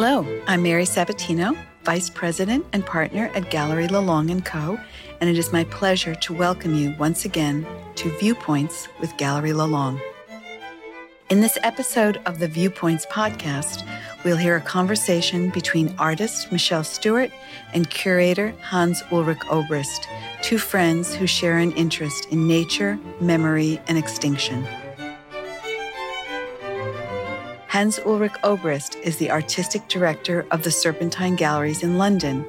Hello, I'm Mary Sabatino, Vice President and Partner at Gallery Lelong & Co., and it is my pleasure to welcome you once again to Viewpoints with Gallery Lelong. In this episode of the Viewpoints podcast, we'll hear a conversation between artist Michelle Stuart and curator Hans Ulrich Obrist, two friends who share an interest in nature, memory, and extinction. Hans Ulrich Obrist is the artistic director of the Serpentine Galleries in London.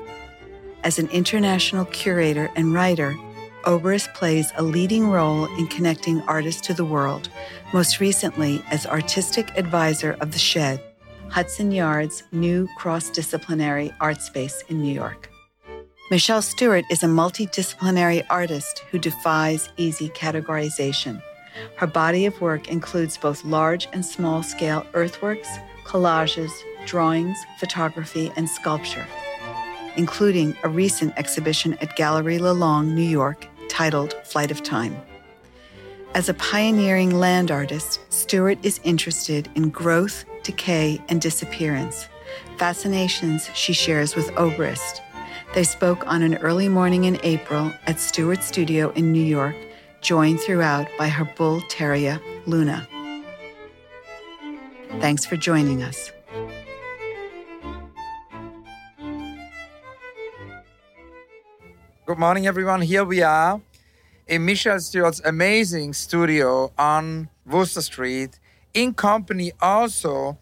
As an international curator and writer, Obrist plays a leading role in connecting artists to the world, most recently as artistic advisor of The Shed, Hudson Yard's new cross disciplinary art space in New York. Michelle Stuart is a multidisciplinary artist who defies easy categorization. Her body of work includes both large and small scale earthworks, collages, drawings, photography, and sculpture, including a recent exhibition at Gallery Lelong, New York, titled Flight of Time. As a pioneering land artist, Stuart is interested in growth, decay, and disappearance, fascinations she shares with Obrist. They spoke on an early morning in April at Stuart's Studio in New York, joined throughout by her bull terrier, Luna. Thanks for joining us. Good morning, everyone. Here we are in Michelle Stuart's amazing studio on Wooster Street, in company also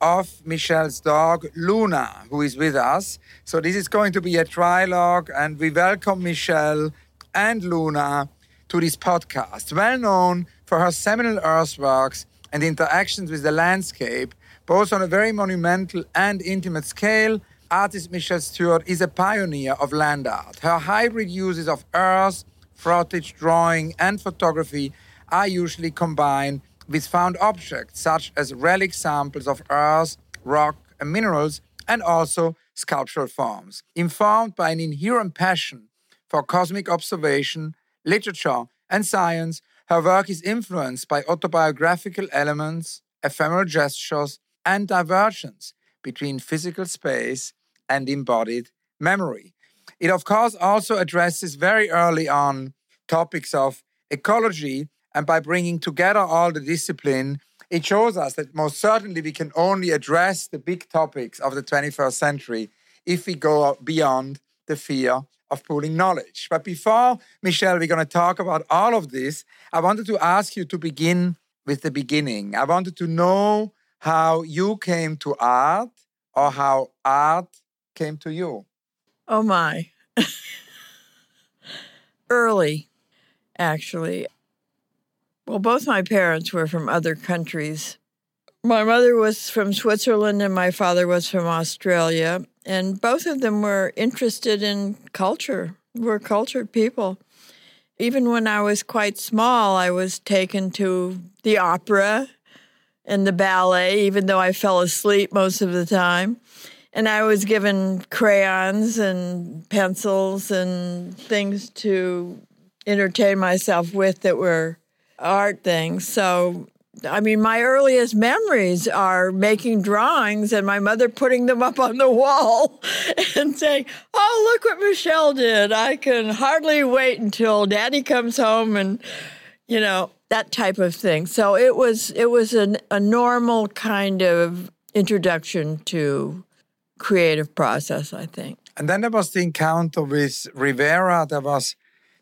of Michelle's dog, Luna, who is with us. So, this is going to be a trilogue, and we welcome Michelle and Luna to this podcast. Well known for her seminal earthworks and interactions with the landscape, both on a very monumental and intimate scale, artist Michelle Stuart is a pioneer of land art. Her hybrid uses of earth, frottage, drawing, and photography are usually combined with found objects such as relic samples of earth, rock, and minerals, and also sculptural forms. Informed by an inherent passion for cosmic observation, literature, and science, her work is influenced by autobiographical elements, ephemeral gestures, and divergence between physical space and embodied memory. It, of course, also addresses very early on topics of ecology, and by bringing together all the discipline, it shows us that most certainly we can only address the big topics of the 21st century if we go beyond the fear of pooling knowledge. But before, Michelle, we're going to talk about all of this, I wanted to ask you to begin with the beginning. I wanted to know how you came to art or how art came to you. Oh, my. Early, actually. Well, both my parents were from other countries. My mother was from Switzerland and my father was from Australia and both of them were interested in culture, were cultured people. Even when I was quite small, I was taken to the opera and the ballet, even though I fell asleep most of the time. And I was given crayons and pencils and things to entertain myself with that were art things. So I mean, my earliest memories are making drawings and my mother putting them up on the wall and saying, Oh, look what Michelle did. I can hardly wait until daddy comes home and, you know, that type of thing. So it was it was an, a normal kind of introduction to creative process, I think. And then there was the encounter with Rivera. There was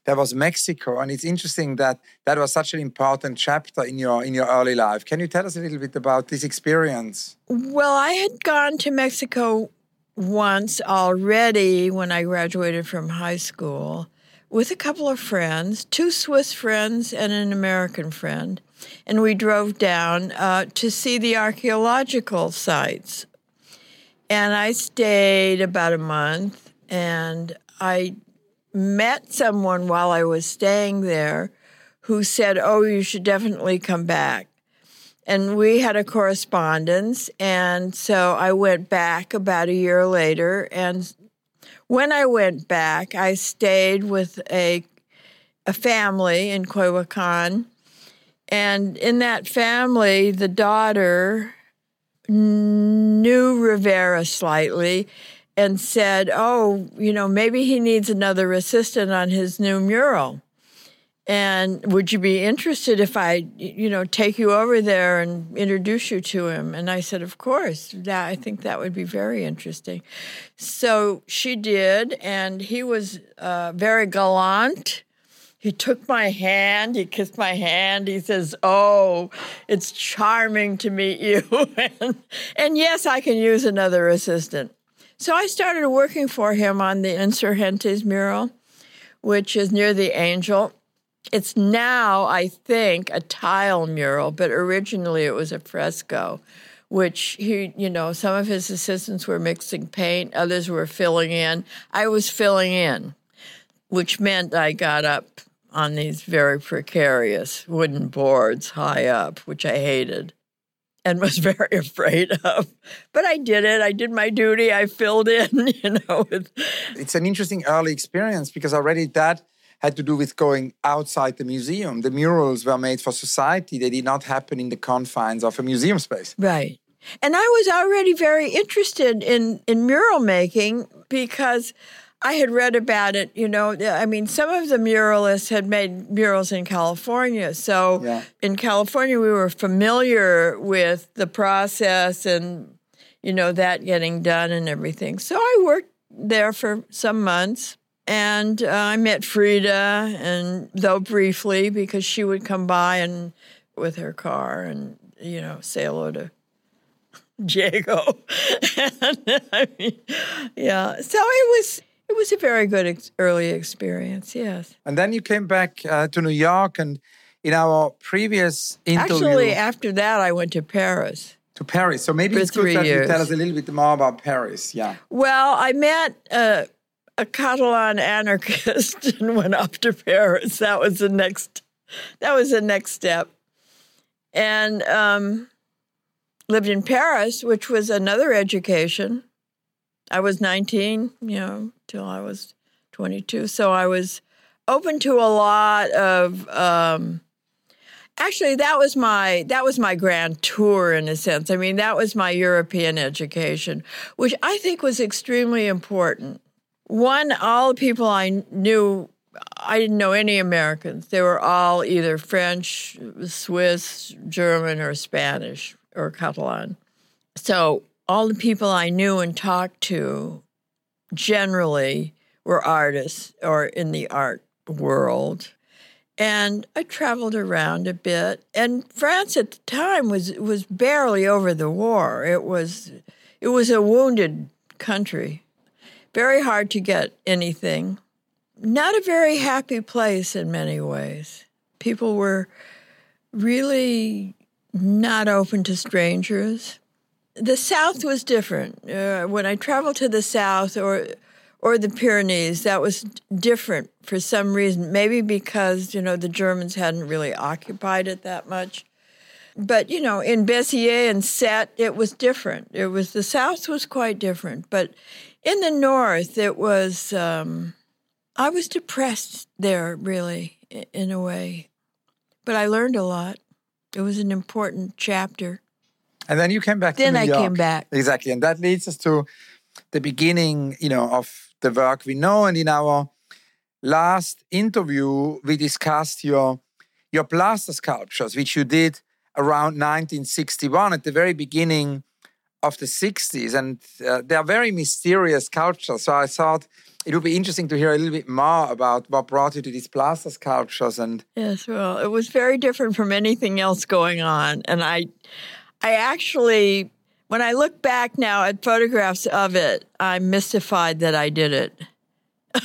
there was Mexico, and it's interesting that that was such an important chapter in your in your early life. Can you tell us a little bit about this experience? Well, I had gone to Mexico once already when I graduated from high school with a couple of friends, two Swiss friends and an American friend, and we drove down uh, to see the archaeological sites. And I stayed about a month, and I met someone while I was staying there who said, Oh, you should definitely come back. And we had a correspondence. And so I went back about a year later. And when I went back, I stayed with a, a family in Coyoacan. And in that family, the daughter, knew Rivera slightly and said, Oh, you know, maybe he needs another assistant on his new mural. And would you be interested if I, you know, take you over there and introduce you to him? And I said, Of course. That I think that would be very interesting. So she did, and he was uh, very gallant he took my hand, he kissed my hand. He says, Oh, it's charming to meet you. and, and, yes, I can use another assistant. So I started working for him on the Insurgentes mural, which is near the Angel. It's now, I think, a tile mural, but originally it was a fresco, which he, you know, some of his assistants were mixing paint, others were filling in. I was filling in, which meant I got up on these very precarious wooden boards high up, which I hated and was very afraid of. But I did it. I did my duty. I filled in, you know. With... It's an interesting early experience because already that had to do with going outside the museum. The murals were made for society. They did not happen in the confines of a museum space. Right. And I was already very interested in, in mural making because I had read about it, you know. I mean, some of the muralists had made murals in California. So yeah. in California, we were familiar with the process and, you know, that getting done and everything. So I worked there for some months. And uh, I met Frida, and though briefly, because she would come by and with her car and, you know, say hello to Diego. and, I mean, yeah. So it was it was a very good ex- early experience, yes. And then you came back uh, to New York, and in our previous interview. Actually, after that, I went to Paris. To Paris. So maybe it's good that years. you tell us a little bit more about Paris. Yeah. Well, I met uh, a Catalan anarchist and went up to Paris. That was the next. That was the next step, and um, lived in Paris, which was another education. I was 19, you know, till I was 22. So I was open to a lot of. Um, actually, that was my that was my grand tour in a sense. I mean, that was my European education, which I think was extremely important. One, all the people I knew, I didn't know any Americans. They were all either French, Swiss, German, or Spanish or Catalan. So all the people I knew and talked to generally were artists or in the art world. And I traveled around a bit. And France at the time was was barely over the war. It was it was a wounded country. Very hard to get anything. Not a very happy place in many ways. People were really not open to strangers the South was different. Uh, when I traveled to the South or or the Pyrenees, that was different for some reason. Maybe because you know the Germans hadn't really occupied it that much. But you know, in Béziers and Sète, it was different. It was the South was quite different, but in the North, it was. Um, I was depressed there, really, in a way, but I learned a lot. It was an important chapter. And then you came back then to New I York. came back. Exactly. And that leads us to the beginning, you know, of the work we know. And in our last interview, we discussed your your plaster sculptures, which you did around 1961 at the very beginning of the 60s. And uh, they are very mysterious sculptures. So I thought it would be interesting to hear a little bit more about what brought you to these plaster sculptures and yes well it was very different from anything else going on and i I actually, when I look back now at photographs of it, I'm mystified that I did it.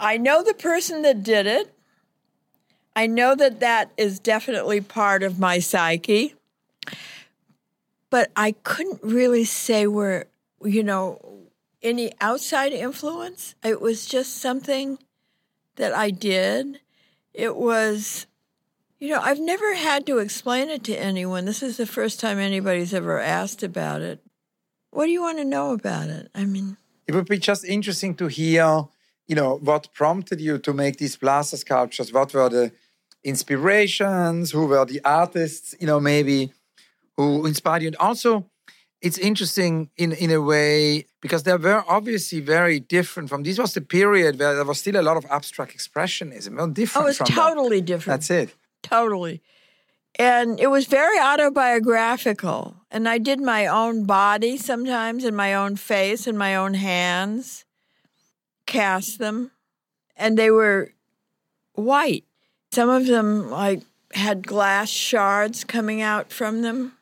I know the person that did it. I know that that is definitely part of my psyche. But I couldn't really say where, you know, any outside influence. It was just something that I did. It was you know, I've never had to explain it to anyone. This is the first time anybody's ever asked about it. What do you want to know about it? I mean, it would be just interesting to hear, you know, what prompted you to make these plaster sculptures. What were the inspirations? Who were the artists, you know, maybe who inspired you. And also, it's interesting in, in a way because they were obviously very different from this was the period where there was still a lot of abstract expressionism. Well, different oh, it's totally that. different. That's it. Totally. And it was very autobiographical. And I did my own body sometimes and my own face and my own hands, cast them. And they were white. Some of them like had glass shards coming out from them.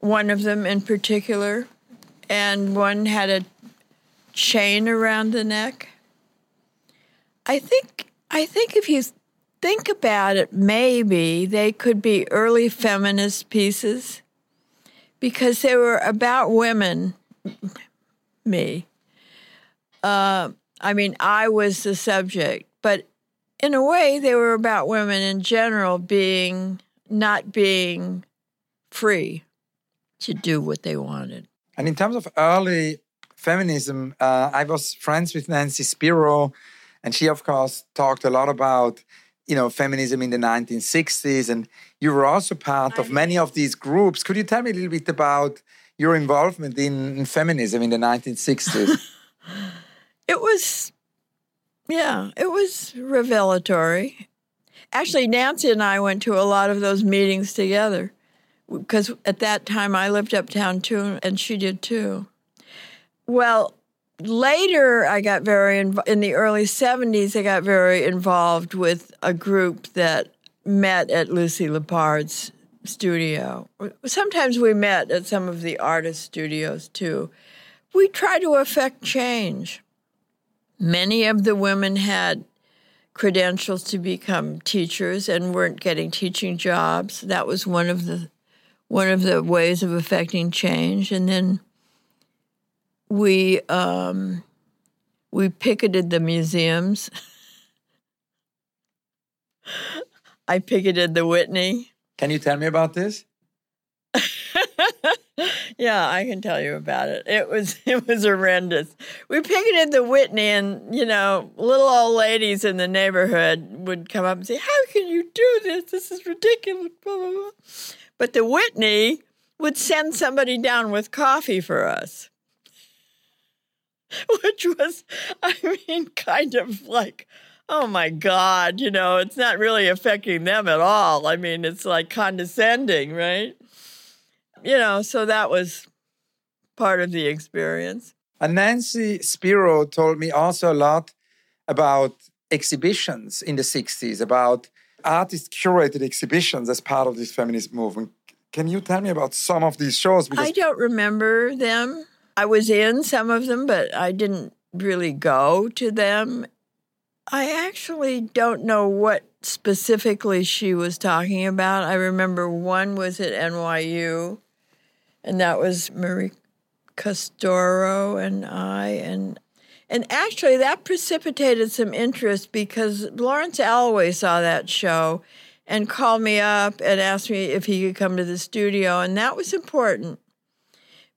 One of them in particular. And one had a chain around the neck. I think I think if you think about it, maybe they could be early feminist pieces because they were about women. Me. Uh, I mean, I was the subject, but in a way, they were about women in general being not being free to do what they wanted. And in terms of early feminism, uh, I was friends with Nancy Spero, and she, of course, talked a lot about you know, feminism in the 1960s, and you were also part of many of these groups. Could you tell me a little bit about your involvement in, in feminism in the 1960s? it was, yeah, it was revelatory. Actually, Nancy and I went to a lot of those meetings together because at that time I lived uptown too, and she did too. Well, later I got very inv- in the early 70s I got very involved with a group that met at Lucy Lippard's studio. Sometimes we met at some of the artist studios too. We tried to affect change. Many of the women had credentials to become teachers and weren't getting teaching jobs. That was one of the one of the ways of affecting change. And then we um, we picketed the museums. I picketed the Whitney. Can you tell me about this? yeah, I can tell you about it. It was it was horrendous. We picketed the Whitney, and you know, little old ladies in the neighborhood would come up and say, "How can you do this? This is ridiculous." Blah, blah, blah. But the Whitney would send somebody down with coffee for us. which was, I mean, kind of like, oh my God, you know, it's not really affecting them at all. I mean, it's like condescending, right? You know, so that was part of the experience. And Nancy Spero told me also a lot about exhibitions in the 60s, about artist curated exhibitions as part of this feminist movement. Can you tell me about some of these shows? Because I don't remember them. I was in some of them, but I didn't really go to them. I actually don't know what specifically she was talking about. I remember one was at NYU, and that was Marie Costoro and I, and and actually that precipitated some interest because Lawrence Alloway saw that show and called me up and asked me if he could come to the studio, and that was important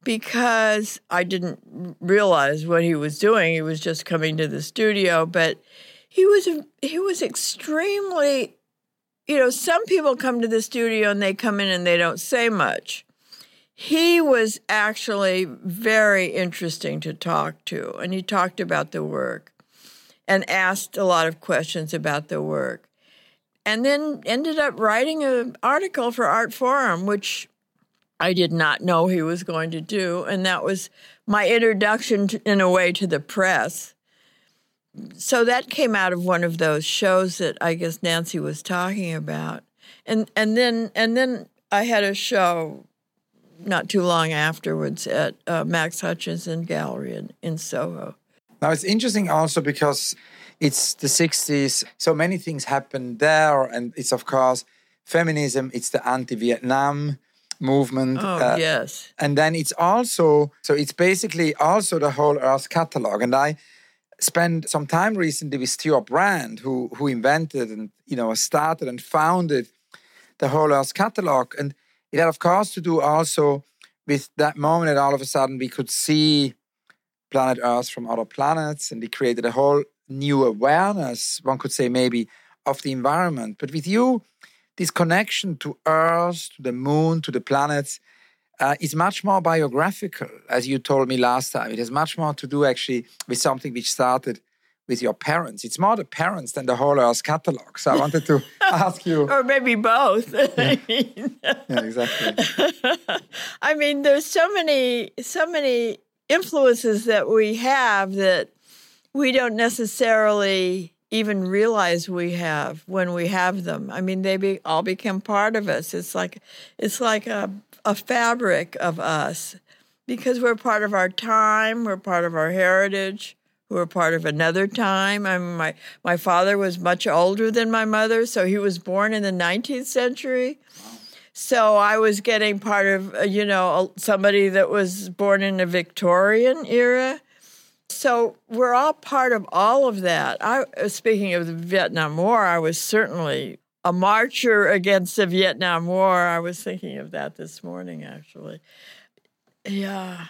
because I didn't realize what he was doing. He was just coming to the studio, but he was he was extremely you know, some people come to the studio and they come in and they don't say much. He was actually very interesting to talk to, and he talked about the work and asked a lot of questions about the work. And then ended up writing an article for Artforum, which I did not know he was going to do. And that was my introduction, to, in a way, to the press. So that came out of one of those shows that I guess Nancy was talking about. And, and then and then I had a show not too long afterwards at uh, Max Hutchinson Gallery in, in Soho. Now it's interesting also because it's the 60s, so many things happened there, and it's of course feminism, it's the anti Vietnam movement. Oh, uh, yes. And then it's also, so it's basically also the whole Earth catalog. And I spent some time recently with Stewart Brand, who, who invented and, you know, started and founded the whole Earth catalog. And it had, of course, to do also with that moment that all of a sudden we could see planet Earth from other planets and we created a whole new awareness, one could say maybe, of the environment. But with you, this connection to Earth, to the moon, to the planets uh, is much more biographical, as you told me last time. It has much more to do actually with something which started with your parents. It's more the parents than the whole Earth catalog. So I wanted to ask you. Or maybe both. Yeah, yeah exactly. I mean, there's so many, so many influences that we have that we don't necessarily even realize we have when we have them. I mean, they be, all become part of us. It's like it's like a a fabric of us because we're part of our time, we're part of our heritage, we're part of another time. I mean, my my father was much older than my mother, so he was born in the 19th century. So I was getting part of, uh, you know, somebody that was born in the Victorian era. So we're all part of all of that. I, speaking of the Vietnam War, I was certainly a marcher against the Vietnam War. I was thinking of that this morning, actually. Yeah,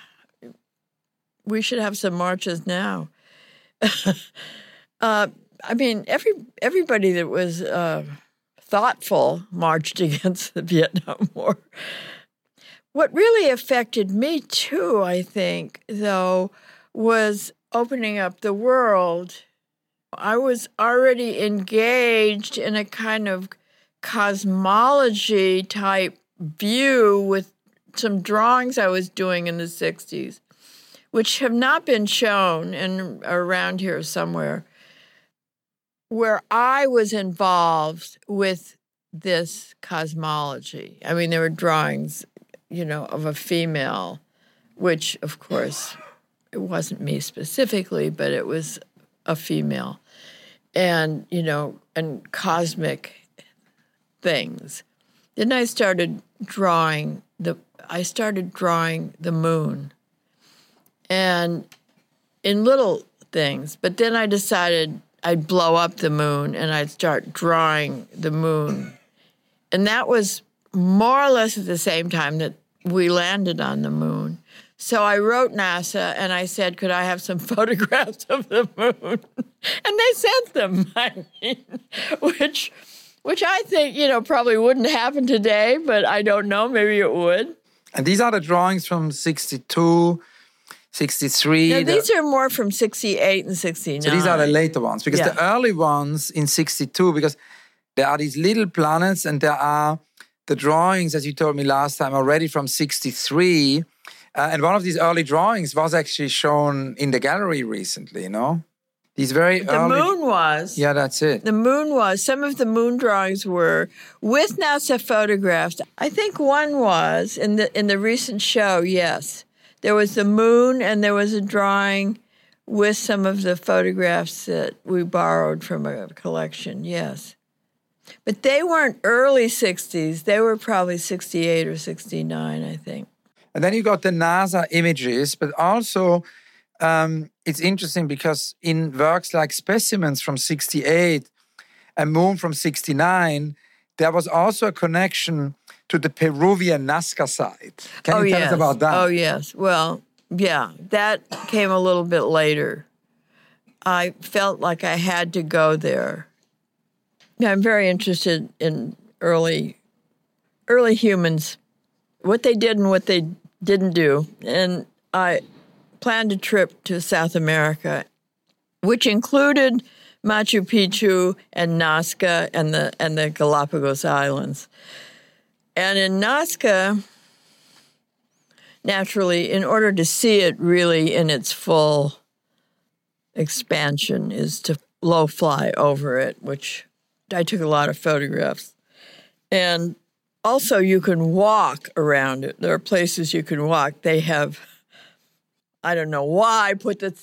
we should have some marches now. uh, I mean, every everybody that was uh, thoughtful marched against the Vietnam War. What really affected me too, I think, though, was opening up the world. I was already engaged in a kind of cosmology type view with some drawings I was doing in the 60s, which have not been shown in around here somewhere where I was involved with this cosmology. I mean, there were drawings, you know, of a female, which, of course, it wasn't me specifically, but it was a female, and you know, and cosmic things. Then I started drawing the. I started drawing the moon, and in little things. But then I decided I'd blow up the moon and I'd start drawing the moon. And that was more or less at the same time that we landed on the moon. So I wrote NASA and I said, could I have some photographs of the moon? and they sent them, I mean, which, which I think, you know, probably wouldn't happen today, but I don't know, maybe it would. And these are the drawings from 62, 63. Now, these are more from 68 and 69. So these are the later ones because Yeah. the early ones in 62, because there are these little planets and there are the drawings, as you told me last time, already from 63. Uh, and one of these early drawings was actually shown in the gallery recently, you know? These very The early. moon was. Yeah, that's it. The moon was. Some of the moon drawings were with NASA photographs. I think one was in the in the recent show. Yes, there was the moon, and there was a drawing with some of the photographs that we borrowed from a collection. Yes, but they weren't early '60s. They were probably '68 or '69, I think. And then you got the NASA images, but also um, it's interesting because in works like Specimens from 68 and Moon from 69, there was also a connection to the Peruvian Nazca site. Can oh you tell yes. us about that? Oh yes. Well, yeah, that came a little bit later. I felt like I had to go there. I'm very interested in early early humans, what they did and what they didn't do. And I planned a trip to South America, which included Machu Picchu and Nazca and the and the Galapagos Islands. And in Nazca, naturally, in order to see it really in its full expansion, is to low fly over it, which I took a lot of photographs. And also, you can walk around it. There are places you can walk. They have, I don't know why, put the,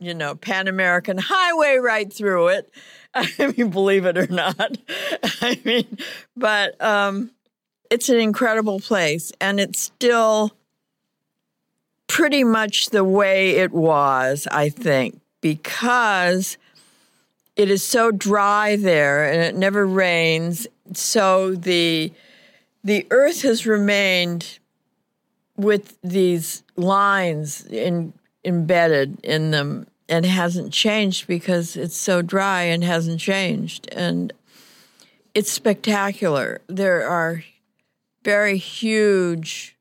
you know, Pan American Highway right through it. I mean, believe it or not. I mean, but um, it's an incredible place, and it's still pretty much the way it was, I think, because it is so dry there and it never rains. So the the earth has remained with these lines in, embedded in them and hasn't changed because it's so dry and hasn't changed. And it's spectacular. There are very huge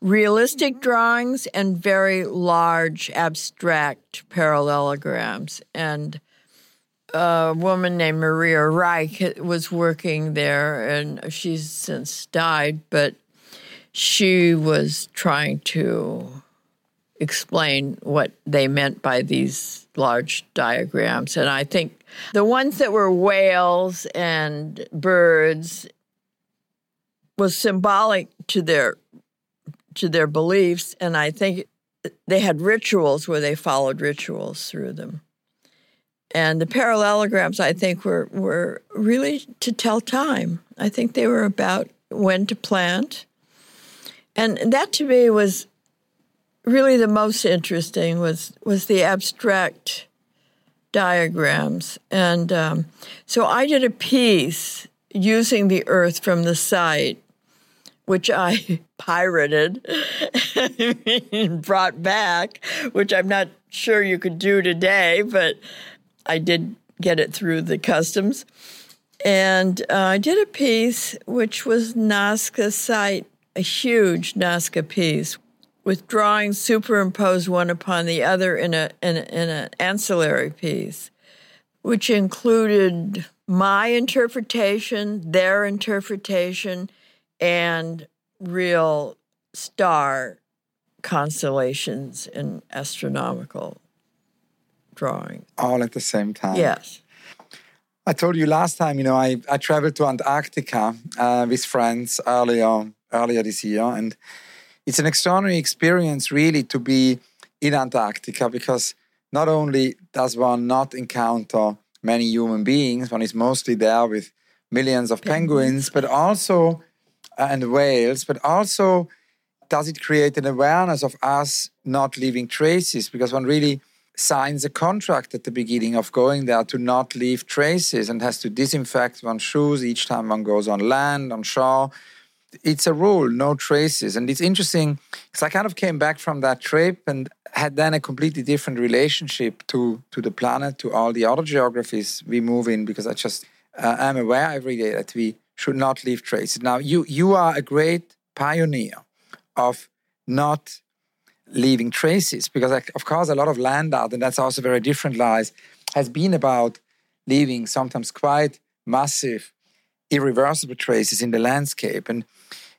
realistic drawings and very large abstract parallelograms. And a woman named Maria Reiche was working there, and she's since died, but she was trying to explain what they meant by these large diagrams. And I think the ones that were whales and birds was symbolic to their to their beliefs and I think they had rituals where they followed rituals through them. And the parallelograms I think were were really to tell time. I think they were about when to plant. And that to me was really the most interesting was was the abstract diagrams. And um, so I did a piece using the earth from the site, which I pirated and brought back, which I'm not sure you could do today, but I did get it through the customs. And uh, I did a piece which was Nazca site, a huge Nazca piece with drawings superimposed one upon the other in a in, a, in an ancillary piece, which included my interpretation, their interpretation, and real star constellations and astronomical drawing. All at the same time. Yes. I told you last time, you know, I, I traveled to Antarctica uh, with friends earlier earlier this year, and it's an extraordinary experience, really, to be in Antarctica because not only does one not encounter many human beings, one is mostly there with millions of penguins, but also uh, and whales, but also does it create an awareness of us not leaving traces because one really signs a contract at the beginning of going there to not leave traces and has to disinfect one's shoes each time one goes on land, on shore it's a rule, no traces. And it's interesting because I kind of came back from that trip and had then a completely different relationship to to the planet, to all the other geographies we move in, because I just uh, am aware every day that we should not leave traces. Now, you you are a great pioneer of not leaving traces, because of course a lot of land art, and that's also very different lies, has been about leaving sometimes quite massive irreversible traces in the landscape. And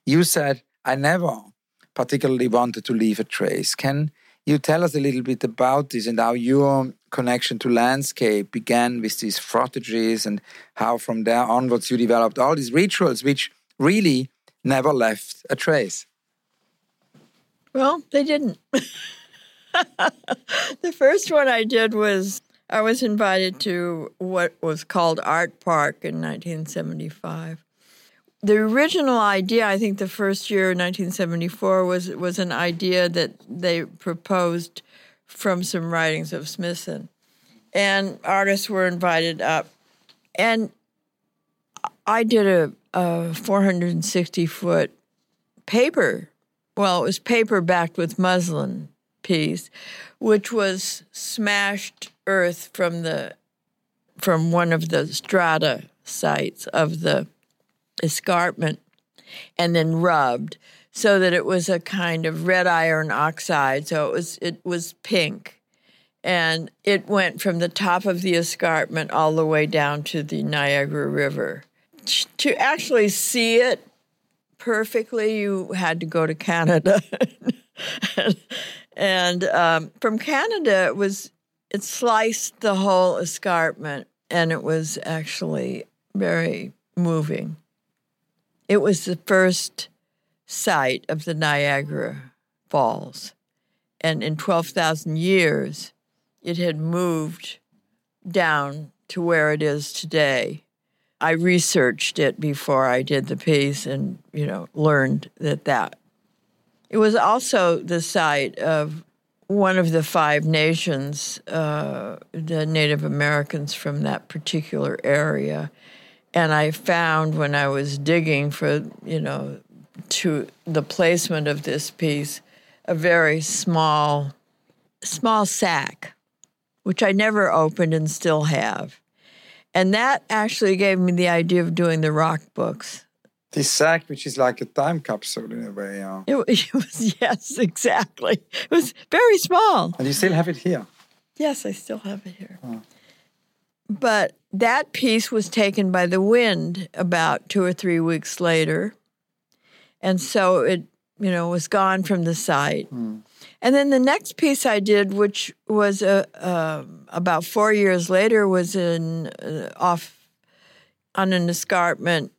you said, I never particularly wanted to leave a trace. Can you tell us a little bit about this and how your connection to landscape began with these frottages and how from there onwards you developed all these rituals which really never left a trace? Well, they didn't. the first one I did was I was invited to what was called Art Park in 1975. The original idea, I think the first year, 1974, was was an idea that they proposed from some writings of Smithson. And artists were invited up. And I did a, a 460 foot paper. Well, it was paper backed with muslin piece, which was smashed earth from the from one of the strata sites of the escarpment and then rubbed so that it was a kind of red iron oxide. So it was it was pink. And it went from the top of the escarpment all the way down to the Niagara River. To actually see it perfectly you had to go to Canada and um, from Canada it was it sliced the whole escarpment, and it was actually very moving. It was the first site of the Niagara Falls, and in 12,000 years, it had moved down to where it is today. I researched it before I did the piece and, you know, learned that that. It was also the site of one of the five nations, uh, the Native Americans from that particular area. And I found when I was digging for, you know, to the placement of this piece, a very small, small sack, which I never opened and still have. And that actually gave me the idea of doing the rock books. This sack, which is like a time capsule in a way, yeah. It, it was, yes, exactly. It was very small. And you still have it here. Yes, I still have it here. Oh. But that piece was taken by the wind about two or three weeks later. And so it, you know, was gone from the site. Hmm. And then the next piece I did, which was uh, uh, about four years later, was in uh, off on an escarpment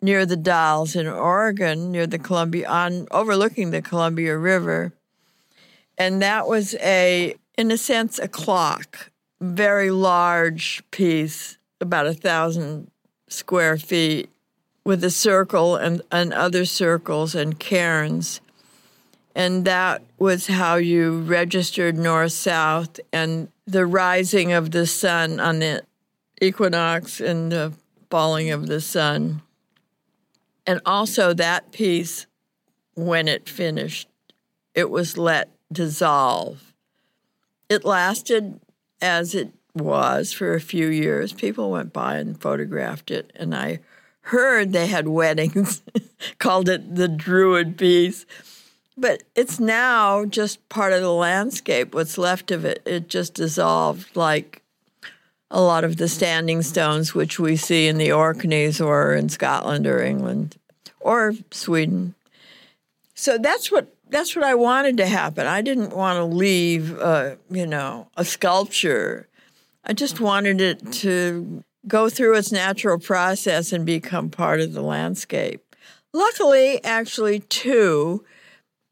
near the Dalles in Oregon, near the Columbia, on overlooking the Columbia River, and that was a, in a sense, a clock, very large piece, about a thousand square feet, with a circle and, and other circles and cairns and that was how you registered north south and the rising of the sun on the equinox and the falling of the sun. And also that piece, when it finished, it was let dissolve. It lasted as it was for a few years. People went by and photographed it, and I heard they had weddings, called it the Druid piece. But it's now just part of the landscape. What's left of it, it just dissolved like a lot of the standing stones which we see in the Orkneys or in Scotland or England or Sweden. So that's what that's what I wanted to happen. I didn't want to leave, uh, you know, a sculpture. I just wanted it to go through its natural process and become part of the landscape. Luckily, actually, too,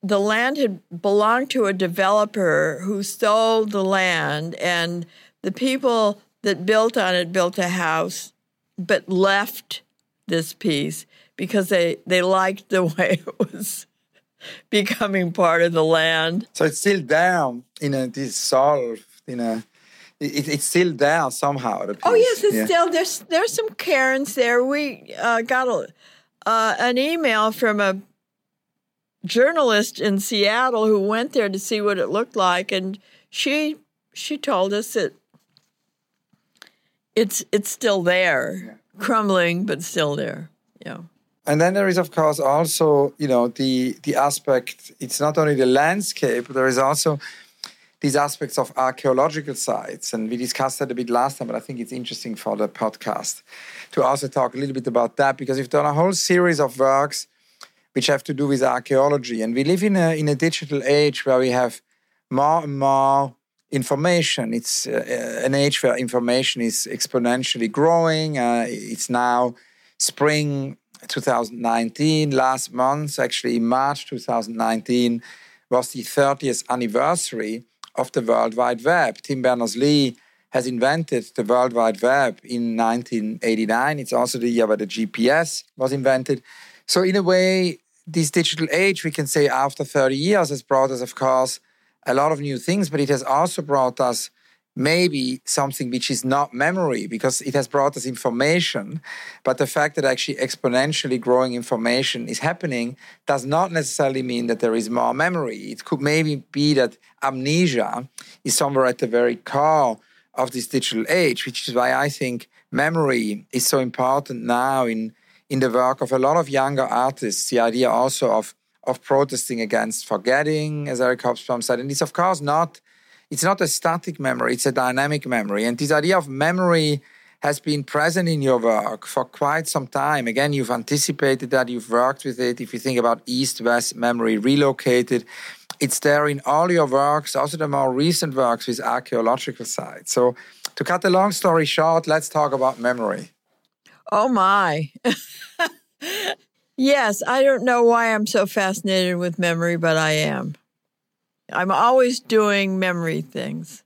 the land had belonged to a developer who sold the land, and the people that built on it built a house, but left this piece because they, they liked the way it was becoming part of the land. So it's still there in a dissolved in a. It, it's still there somehow. The. Oh yes, it's Yeah. still there's there's some cairns there. We uh, got a, uh, an email from a journalist in Seattle who went there to see what it looked like, and she she told us that it's it's still there, crumbling but still there. Yeah. And then there is, of course, also you know the the aspect. It's not only the landscape. There is also these aspects of archaeological sites, and we discussed that a bit last time. But I think it's interesting for the podcast to also talk a little bit about that because we've done a whole series of works which have to do with archaeology, and we live in a in a digital age where we have more and more information. It's uh, an age where information is exponentially growing. Uh, it's now spring 2019. Last month, actually in March 2019, was the 30th anniversary of the World Wide Web. Tim Berners-Lee has invented the World Wide Web in 1989. It's also the year where the GPS was invented. So in a way, this digital age, we can say after 30 years, has brought us, of course, a lot of new things, but it has also brought us maybe something which is not memory because it has brought us information. But the fact that actually exponentially growing information is happening does not necessarily mean that there is more memory. It could maybe be that amnesia is somewhere at the very core of this digital age, which is why I think memory is so important now in in the work of a lot of younger artists. The idea also of of protesting against forgetting, as Eric Hobsbawm said, and it's of course not it's not a static memory, it's a dynamic memory. And this idea of memory has been present in your work for quite some time. Again, you've anticipated that, you've worked with it. If you think about East West memory relocated, it's there in all your works, also the more recent works with archaeological sites. So, to cut the long story short, let's talk about memory. Oh my. yes, I don't know why I'm so fascinated with memory, but I am. I'm always doing memory things.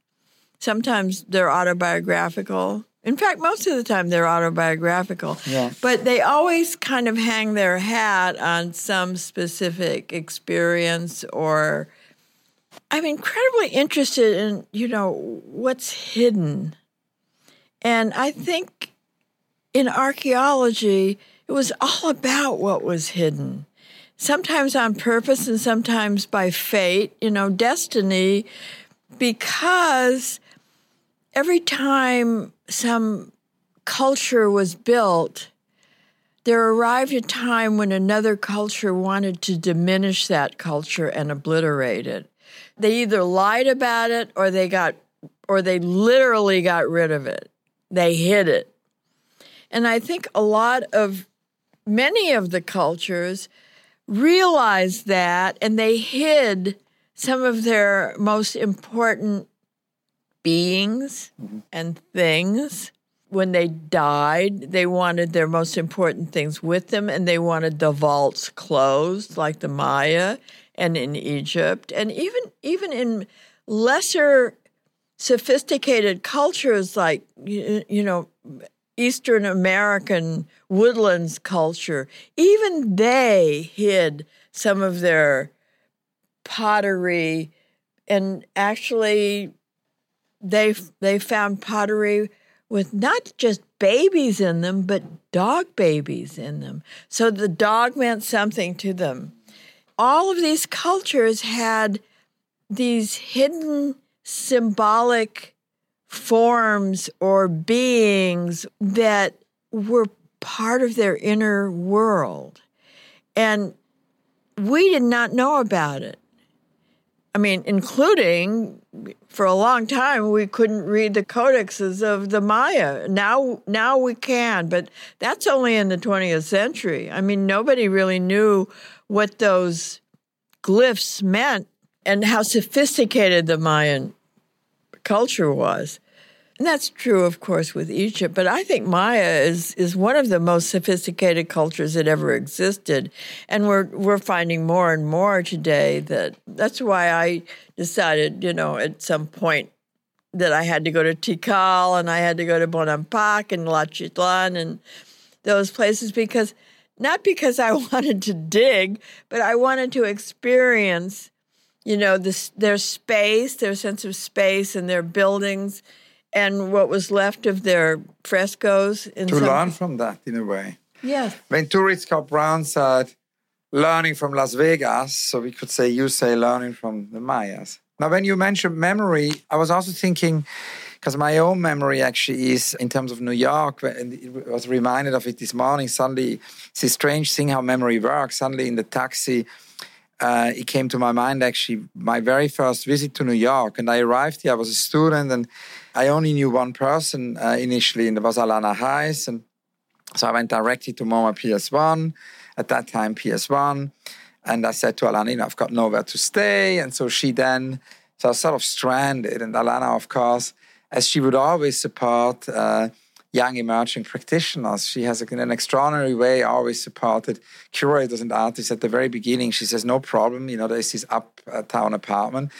Sometimes they're autobiographical. In fact, most of the time they're autobiographical. Yeah. But they always kind of hang their hat on some specific experience or I'm incredibly interested in, you know, what's hidden. And I think in archaeology, it was all about what was hidden. Sometimes on purpose and sometimes by fate, you know, destiny, because every time some culture was built, there arrived a time when another culture wanted to diminish that culture and obliterate it. They either lied about it or they got or they literally got rid of it. They hid it. And I think a lot of many of the cultures realized that and they hid some of their most important beings and things. When they died, they wanted their most important things with them, and they wanted the vaults closed, like the Maya, and in Egypt, and even even in lesser sophisticated cultures like you know Eastern American woodlands culture, even they hid some of their pottery, and actually they they found pottery with not just babies in them, but dog babies in them. So the dog meant something to them. All of these cultures had these hidden symbolic forms or beings that were part of their inner world. And we did not know about it. I mean, including for a long time we couldn't read the codexes of the Maya. Now now we can, but that's only in the 20th century. I mean, nobody really knew what those glyphs meant and how sophisticated the Mayan culture was. And that's true, of course, with Egypt. But I think Maya is is one of the most sophisticated cultures that ever existed, and we're we're finding more and more today that that's why I decided, you know, at some point that I had to go to Tikal and I had to go to Bonampak and Yaxchilan and those places because not because I wanted to dig, but I wanted to experience, you know, this their space, their sense of space and their buildings and what was left of their frescoes. to some... learn from that, in a way. Yes. When Turit Scott-Brown said, learning from Las Vegas, so we could say, you say, learning from the Mayas. Now, when you mentioned memory, I was also thinking, because my own memory actually is in terms of New York, and it was reminded of it this morning. Suddenly, it's a strange thing how memory works. Suddenly, in the taxi, uh, it came to my mind actually my very first visit to New York. And I arrived here, I was a student, and I only knew one person uh, initially, and it was Alanna Heiss. And so I went directly to MoMA PS1, at that time PS1. And I said to Alanna, you know, I've got nowhere to stay. And so she then, so I was sort of stranded. And Alanna, of course, as she would always support, uh, young emerging practitioners. She has in an extraordinary way always supported curators and artists at the very beginning. She says, no problem, you know, there's this uptown apartment.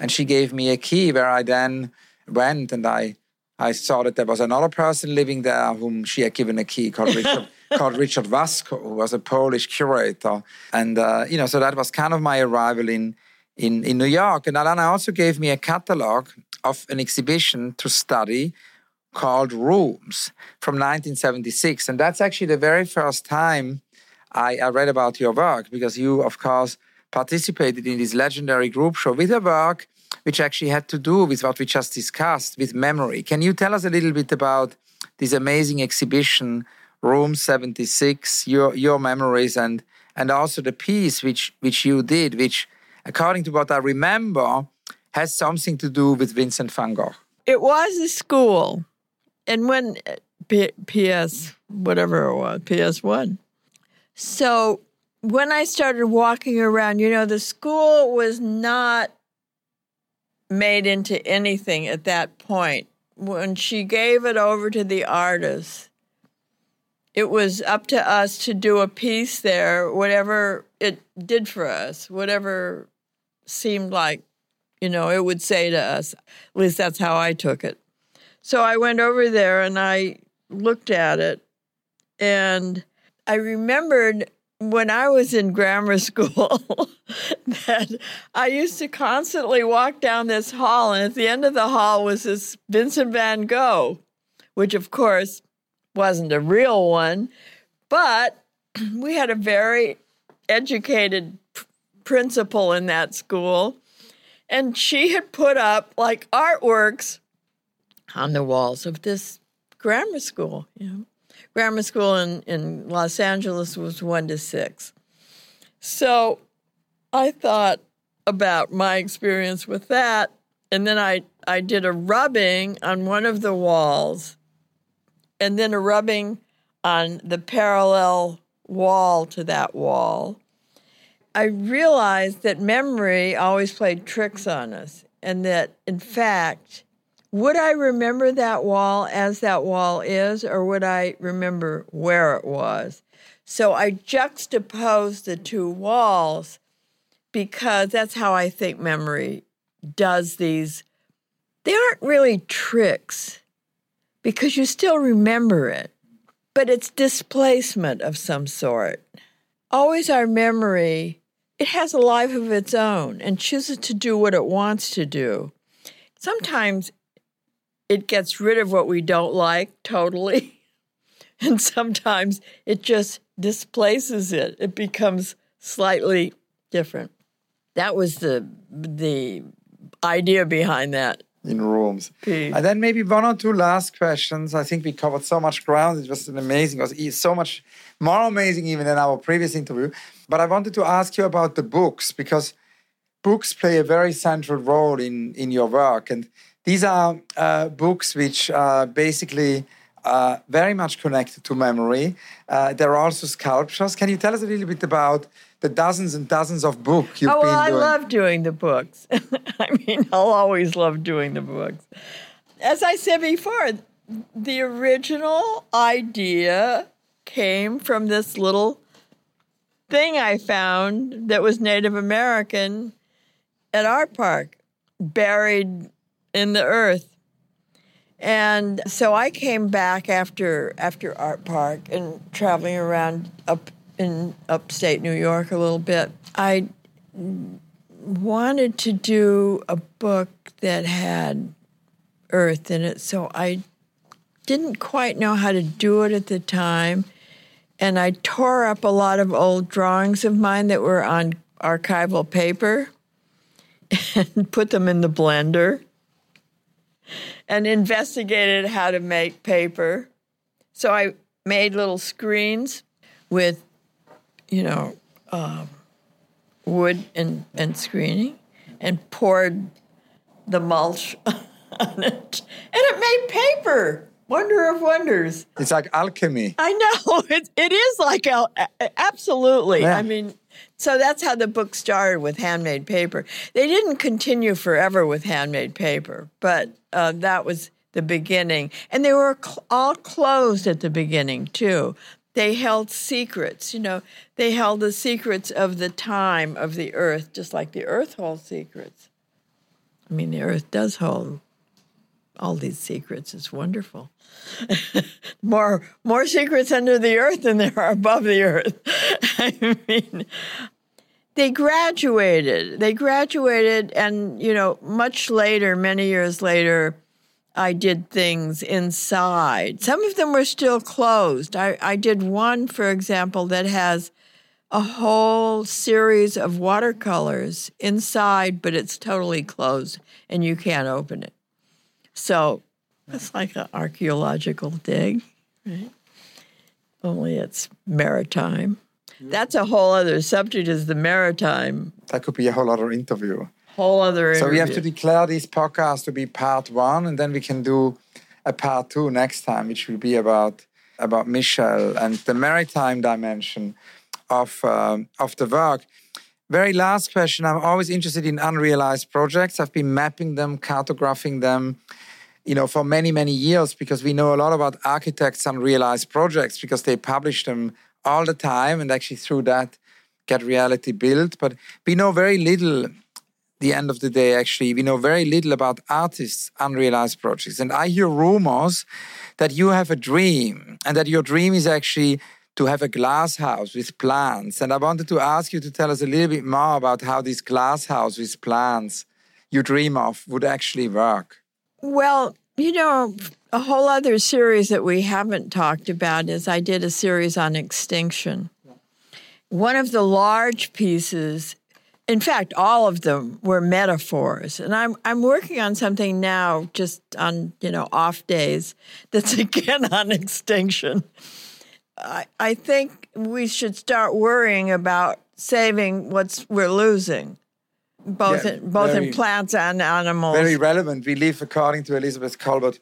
And she gave me a key where I then went and I I saw that there was another person living there whom she had given a key called Richard called Richard Vasco, who was a Polish curator. And uh, you know, so that was kind of my arrival in in, in New York. And Alanna also gave me a catalog of an exhibition to study called Rooms from 1976. And that's actually the very first time I, I read about your work because you, of course, participated in this legendary group show with a work which actually had to do with what we just discussed with memory. Can you tell us a little bit about this amazing exhibition, Room 76, your, your memories, and, and also the piece which, which you did, which, according to what I remember, has something to do with Vincent van Gogh? It was a school and when uh, P- PS whatever it was, PS one. So when I started walking around, you know, the school was not made into anything at that point. When she gave it over to the artists, it was up to us to do a piece there, whatever it did for us, whatever seemed like, you know, it would say to us. At least that's how I took it. So I went over there and I looked at it. And I remembered when I was in grammar school that I used to constantly walk down this hall. And at the end of the hall was this Vincent van Gogh, which of course wasn't a real one. But we had a very educated principal in that school. And she had put up like artworks on the walls of this grammar school. You know, grammar school in in Los Angeles was one to six. So I thought about my experience with that, and then I I did a rubbing on one of the walls, and then a rubbing on the parallel wall to that wall. I realized that memory always played tricks on us, and that in fact, would I remember that wall as that wall is, or would I remember where it was? So I juxtaposed the two walls because that's how I think memory does these. They aren't really tricks because you still remember it, but it's displacement of some sort. Always our memory it has a life of its own and chooses to do what it wants to do. Sometimes it gets rid of what we don't like totally, and sometimes it just displaces it. It becomes slightly different. That was the the idea behind that. In rooms. Piece. And then maybe one or two last questions. I think we covered so much ground. It was an amazing, it was so much more amazing even than our previous interview. But I wanted to ask you about the books because books play a very central role in, in your work. And these are uh, books which are basically uh, very much connected to memory. Uh, there are also sculptures. Can you tell us a little bit about the dozens and dozens of books you've oh, well, I love doing the books. I mean, I'll always love doing the books. As I said before, the original idea came from this little thing I found that was Native American at Artpark, buried in the earth. And so I came back after after Artpark and traveling around up in upstate New York a little bit. I wanted to do a book that had earth in it, so I didn't quite know how to do it at the time. And I tore up a lot of old drawings of mine that were on archival paper and put them in the blender and investigated how to make paper. So I made little screens with, you know, um, wood and, and screening and poured the mulch on it. And it made paper. Wonder of wonders. It's like alchemy. I know it, it is like a, absolutely. Yeah. I mean, so that's how the book started with handmade paper. They didn't continue forever with handmade paper, but uh, that was the beginning, and they were cl- all closed at the beginning too. They held secrets, you know. They held the secrets of the time of the earth, just like the earth holds secrets. I mean, the earth does hold all these secrets. It's wonderful. more more secrets under the earth than there are above the earth. I mean, they graduated. They graduated, and you know, much later, many years later, I did things inside. Some of them were still closed. I, I did one, for example, that has a whole series of watercolors inside, but it's totally closed and you can't open it. So it's like an archaeological dig, right? Only it's maritime. That's a whole other subject is the maritime. That could be a whole other interview. Whole other So we have to declare this podcast to be part one, and then we can do a part two next time, which will be about about Michelle and the maritime dimension of um, of the work. Very last question. I'm always interested in unrealized projects. I've been mapping them, cartographing them, you know, for many many years because we know a lot about architects' unrealized projects because they publish them all the time, and actually through that get reality built. But we know very little the end of the day, actually, we know very little about artists' unrealized projects. And I hear rumors that you have a dream and that your dream is actually to have a glass house with plants. And I wanted to ask you to tell us a little bit more about how this glass house with plants you dream of would actually work. Well, you know, a whole other series that we haven't talked about is I did a series on extinction. One of the large pieces in fact, all of them were metaphors. And I'm I'm working on something now, just on you know off days, that's again on extinction. I I think we should start worrying about saving what's we're losing, both Yeah, in, both very- in plants and animals. Very relevant. We live, according to Elizabeth Kolbert,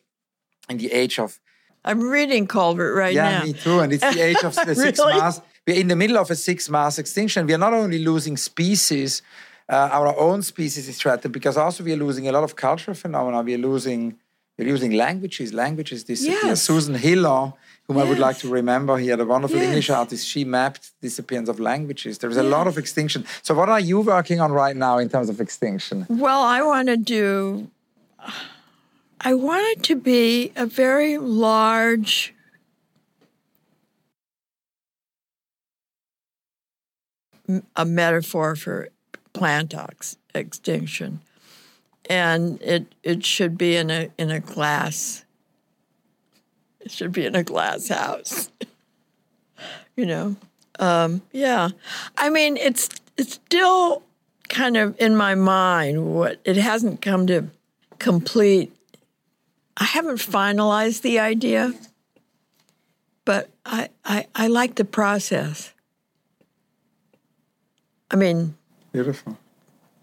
in the age of I'm reading Kolbert right yeah, now. Yeah, me too. And it's the age of the six Really? mass. We're in the middle of a six mass extinction. We are not only losing species, uh, our own species is threatened because also we are losing a lot of cultural phenomena. We are losing, we're losing languages. Languages disappear. Yes. Susan Hiller, whom I would like to remember here, the wonderful Yes. English artist, she mapped disappearance of languages. There is a lot of extinction. So, what are you working on right now in terms of extinction? Well, I want to do. I want it to be a very large. A metaphor for plant ox- extinction, and it it should be in a in a glass. It should be in a glass house. you know, um, yeah. I mean, it's it's still kind of in my mind. What it hasn't come to complete. I haven't finalized the idea, but I I, I like the process. I mean, Beautiful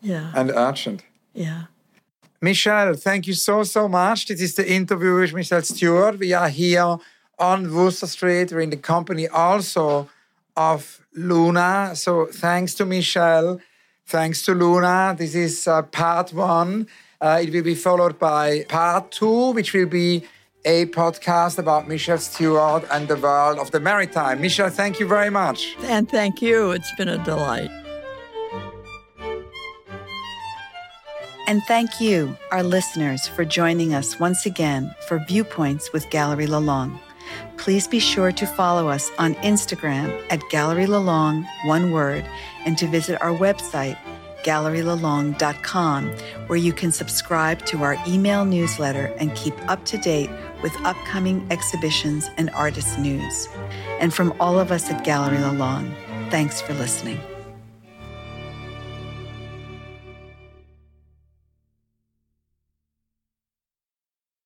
yeah, and urgent. yeah. Michelle, thank you so, so much. This is the interview with Michelle Stuart. We are here on Wooster Street. We're in the company also of Luna. So thanks to Michelle. Thanks to Luna. This is uh, part one. Uh, it will be followed by part two, which will be a podcast about Michelle Stuart and the world of the maritime. Michelle, thank you very much. And thank you. It's been a delight. And thank you, our listeners, for joining us once again for Viewpoints with Galerie Lelong. Please be sure to follow us on Instagram at Galerie Lelong, one word, and to visit our website, galerielelong.com, where you can subscribe to our email newsletter and keep up to date with upcoming exhibitions and artist news. And from all of us at Galerie Lelong, thanks for listening.